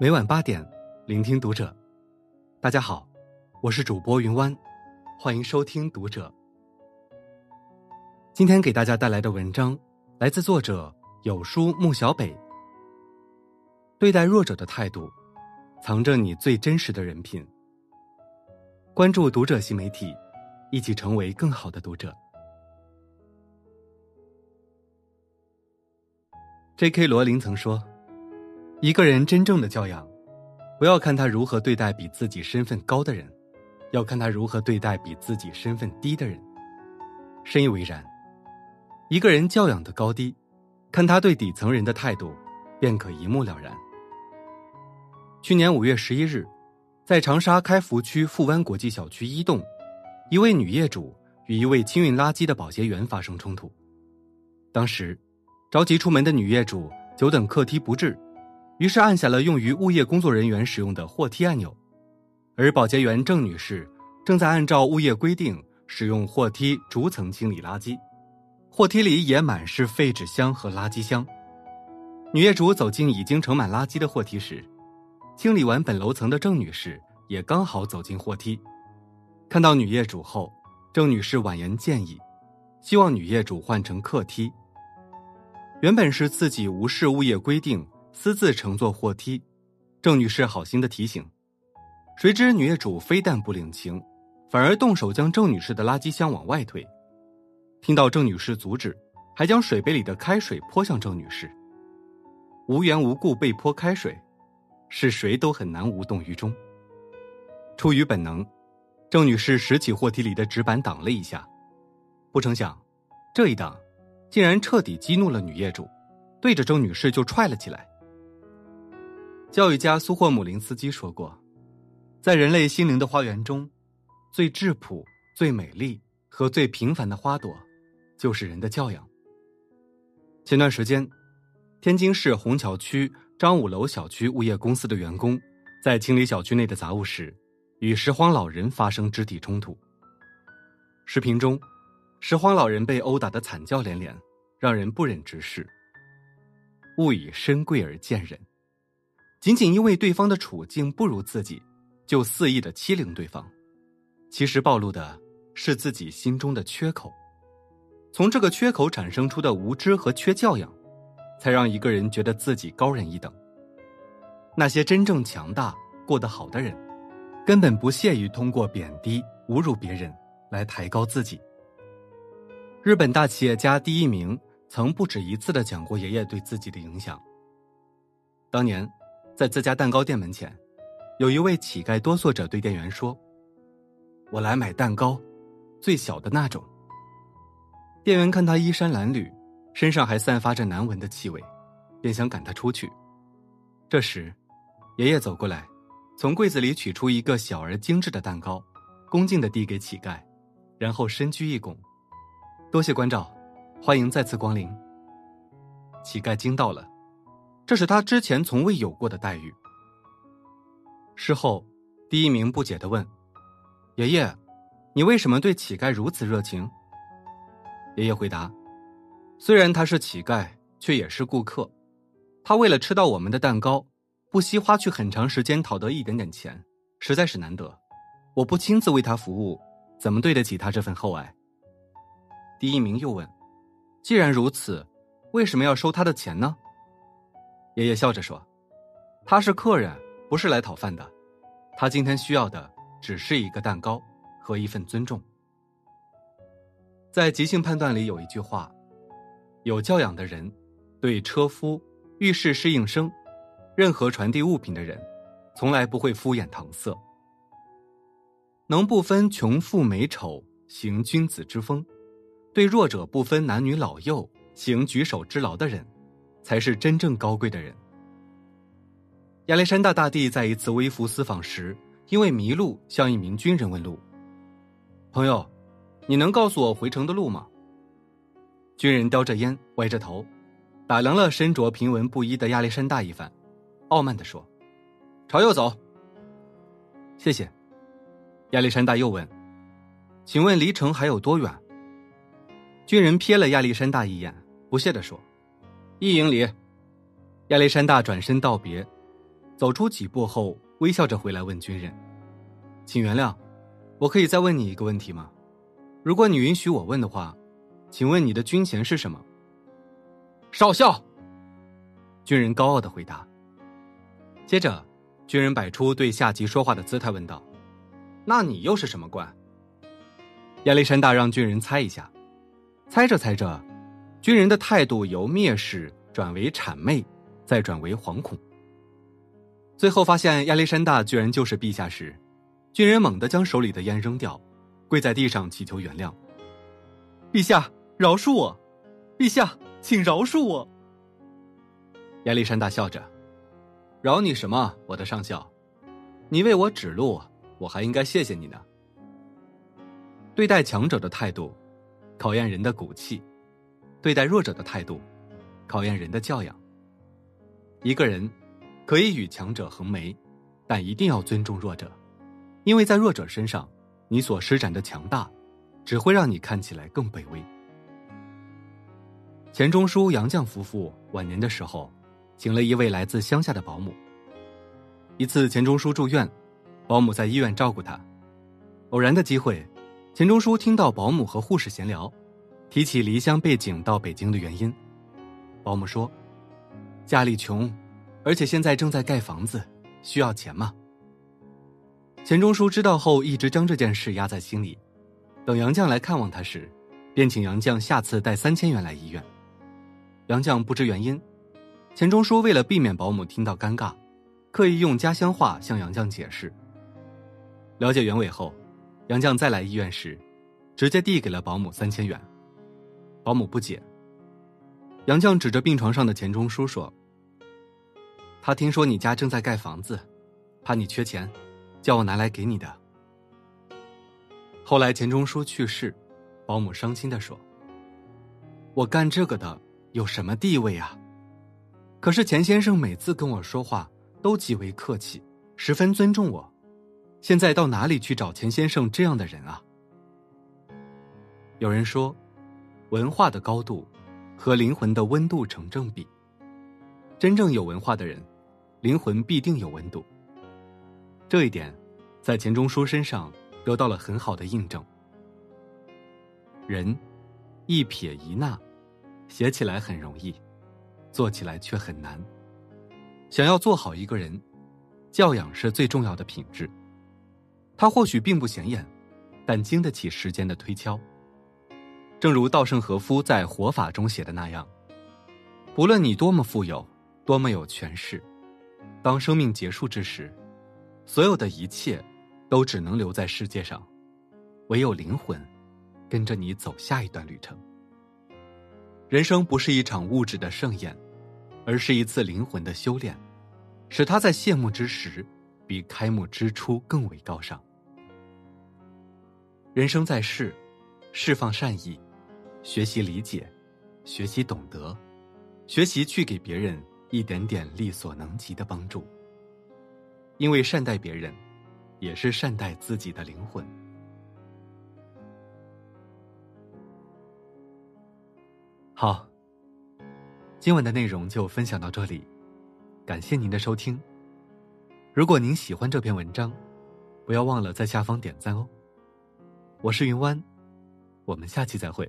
每晚八点，聆听读者。大家好，我是主播云湾，欢迎收听读者。今天给大家带来的文章来自作者有书穆小北。对待弱者的态度，藏着你最真实的人品。关注读者新媒体，一起成为更好的读者。J.K. 罗琳曾说。一个人真正的教养，不要看他如何对待比自己身份高的人，要看他如何对待比自己身份低的人。深以为然。一个人教养的高低，看他对底层人的态度，便可一目了然。去年五月十一日，在长沙开福区富湾国际小区一栋，一位女业主与一位清运垃圾的保洁员发生冲突。当时，着急出门的女业主久等客梯不至。于是按下了用于物业工作人员使用的货梯按钮，而保洁员郑女士正在按照物业规定使用货梯逐层清理垃圾，货梯里也满是废纸箱和垃圾箱。女业主走进已经盛满垃圾的货梯时，清理完本楼层的郑女士也刚好走进货梯，看到女业主后，郑女士婉言建议，希望女业主换成客梯。原本是自己无视物业规定。私自乘坐货梯，郑女士好心的提醒，谁知女业主非但不领情，反而动手将郑女士的垃圾箱往外推。听到郑女士阻止，还将水杯里的开水泼向郑女士。无缘无故被泼开水，是谁都很难无动于衷。出于本能，郑女士拾起货梯里的纸板挡了一下，不成想，这一挡，竟然彻底激怒了女业主，对着郑女士就踹了起来。教育家苏霍姆林斯基说过：“在人类心灵的花园中，最质朴、最美丽和最平凡的花朵，就是人的教养。”前段时间，天津市虹桥区张五楼小区物业公司的员工在清理小区内的杂物时，与拾荒老人发生肢体冲突。视频中，拾荒老人被殴打的惨叫连连，让人不忍直视。物以身贵而贱人。仅仅因为对方的处境不如自己，就肆意的欺凌对方，其实暴露的是自己心中的缺口。从这个缺口产生出的无知和缺教养，才让一个人觉得自己高人一等。那些真正强大、过得好的人，根本不屑于通过贬低、侮辱别人来抬高自己。日本大企业家第一名曾不止一次的讲过爷爷对自己的影响。当年。在自家蛋糕店门前，有一位乞丐哆嗦着对店员说：“我来买蛋糕，最小的那种。”店员看他衣衫褴褛，身上还散发着难闻的气味，便想赶他出去。这时，爷爷走过来，从柜子里取出一个小而精致的蛋糕，恭敬的递给乞丐，然后深鞠一躬：“多谢关照，欢迎再次光临。”乞丐惊到了。这是他之前从未有过的待遇。事后，第一名不解的问：“爷爷，你为什么对乞丐如此热情？”爷爷回答：“虽然他是乞丐，却也是顾客。他为了吃到我们的蛋糕，不惜花去很长时间讨得一点点钱，实在是难得。我不亲自为他服务，怎么对得起他这份厚爱？”第一名又问：“既然如此，为什么要收他的钱呢？”爷爷笑着说：“他是客人，不是来讨饭的。他今天需要的只是一个蛋糕和一份尊重。”在即兴判断里有一句话：“有教养的人，对车夫、遇事适应生，任何传递物品的人，从来不会敷衍搪塞。能不分穷富美丑，行君子之风；对弱者不分男女老幼，行举手之劳的人。”才是真正高贵的人。亚历山大大帝在一次微服私访时，因为迷路，向一名军人问路：“朋友，你能告诉我回城的路吗？”军人叼着烟，歪着头，打量了身着平纹布衣的亚历山大一番，傲慢的说：“朝右走。”谢谢。亚历山大又问：“请问离城还有多远？”军人瞥了亚历山大一眼，不屑的说。一英里，亚历山大转身道别，走出几步后，微笑着回来问军人：“请原谅，我可以再问你一个问题吗？如果你允许我问的话，请问你的军衔是什么？”少校。军人高傲的回答。接着，军人摆出对下级说话的姿态，问道：“那你又是什么官？”亚历山大让军人猜一下，猜着猜着，军人的态度由蔑视转为谄媚，再转为惶恐。最后发现亚历山大居然就是陛下时，军人猛地将手里的烟扔掉，跪在地上祈求原谅。陛下饶恕我，陛下请饶恕我。亚历山大笑着：“饶你什么，我的上校？你为我指路，我还应该谢谢你呢。”对待强者的态度，考验人的骨气；对待弱者的态度，考验人的教养。一个人。可以与强者横眉，但一定要尊重弱者，因为在弱者身上，你所施展的强大，只会让你看起来更卑微。钱钟书、杨绛夫妇晚年的时候，请了一位来自乡下的保姆。一次，钱钟书住院，保姆在医院照顾他。偶然的机会，钱钟书听到保姆和护士闲聊，提起离乡背井到北京的原因。保姆说：“家里穷。”而且现在正在盖房子，需要钱吗？钱钟书知道后，一直将这件事压在心里。等杨绛来看望他时，便请杨绛下次带三千元来医院。杨绛不知原因，钱钟书为了避免保姆听到尴尬，刻意用家乡话向杨绛解释。了解原委后，杨绛再来医院时，直接递给了保姆三千元。保姆不解。杨绛指着病床上的钱钟书说。他听说你家正在盖房子，怕你缺钱，叫我拿来给你的。后来钱钟书去世，保姆伤心的说：“我干这个的有什么地位啊？可是钱先生每次跟我说话都极为客气，十分尊重我。现在到哪里去找钱先生这样的人啊？”有人说，文化的高度和灵魂的温度成正比。真正有文化的人，灵魂必定有温度。这一点，在钱钟书身上得到了很好的印证。人，一撇一捺，写起来很容易，做起来却很难。想要做好一个人，教养是最重要的品质。它或许并不显眼，但经得起时间的推敲。正如稻盛和夫在《活法》中写的那样，不论你多么富有。多么有权势！当生命结束之时，所有的一切都只能留在世界上，唯有灵魂跟着你走下一段旅程。人生不是一场物质的盛宴，而是一次灵魂的修炼，使它在谢幕之时比开幕之初更为高尚。人生在世，释放善意，学习理解，学习懂得，学习去给别人。一点点力所能及的帮助，因为善待别人，也是善待自己的灵魂。好，今晚的内容就分享到这里，感谢您的收听。如果您喜欢这篇文章，不要忘了在下方点赞哦。我是云湾，我们下期再会。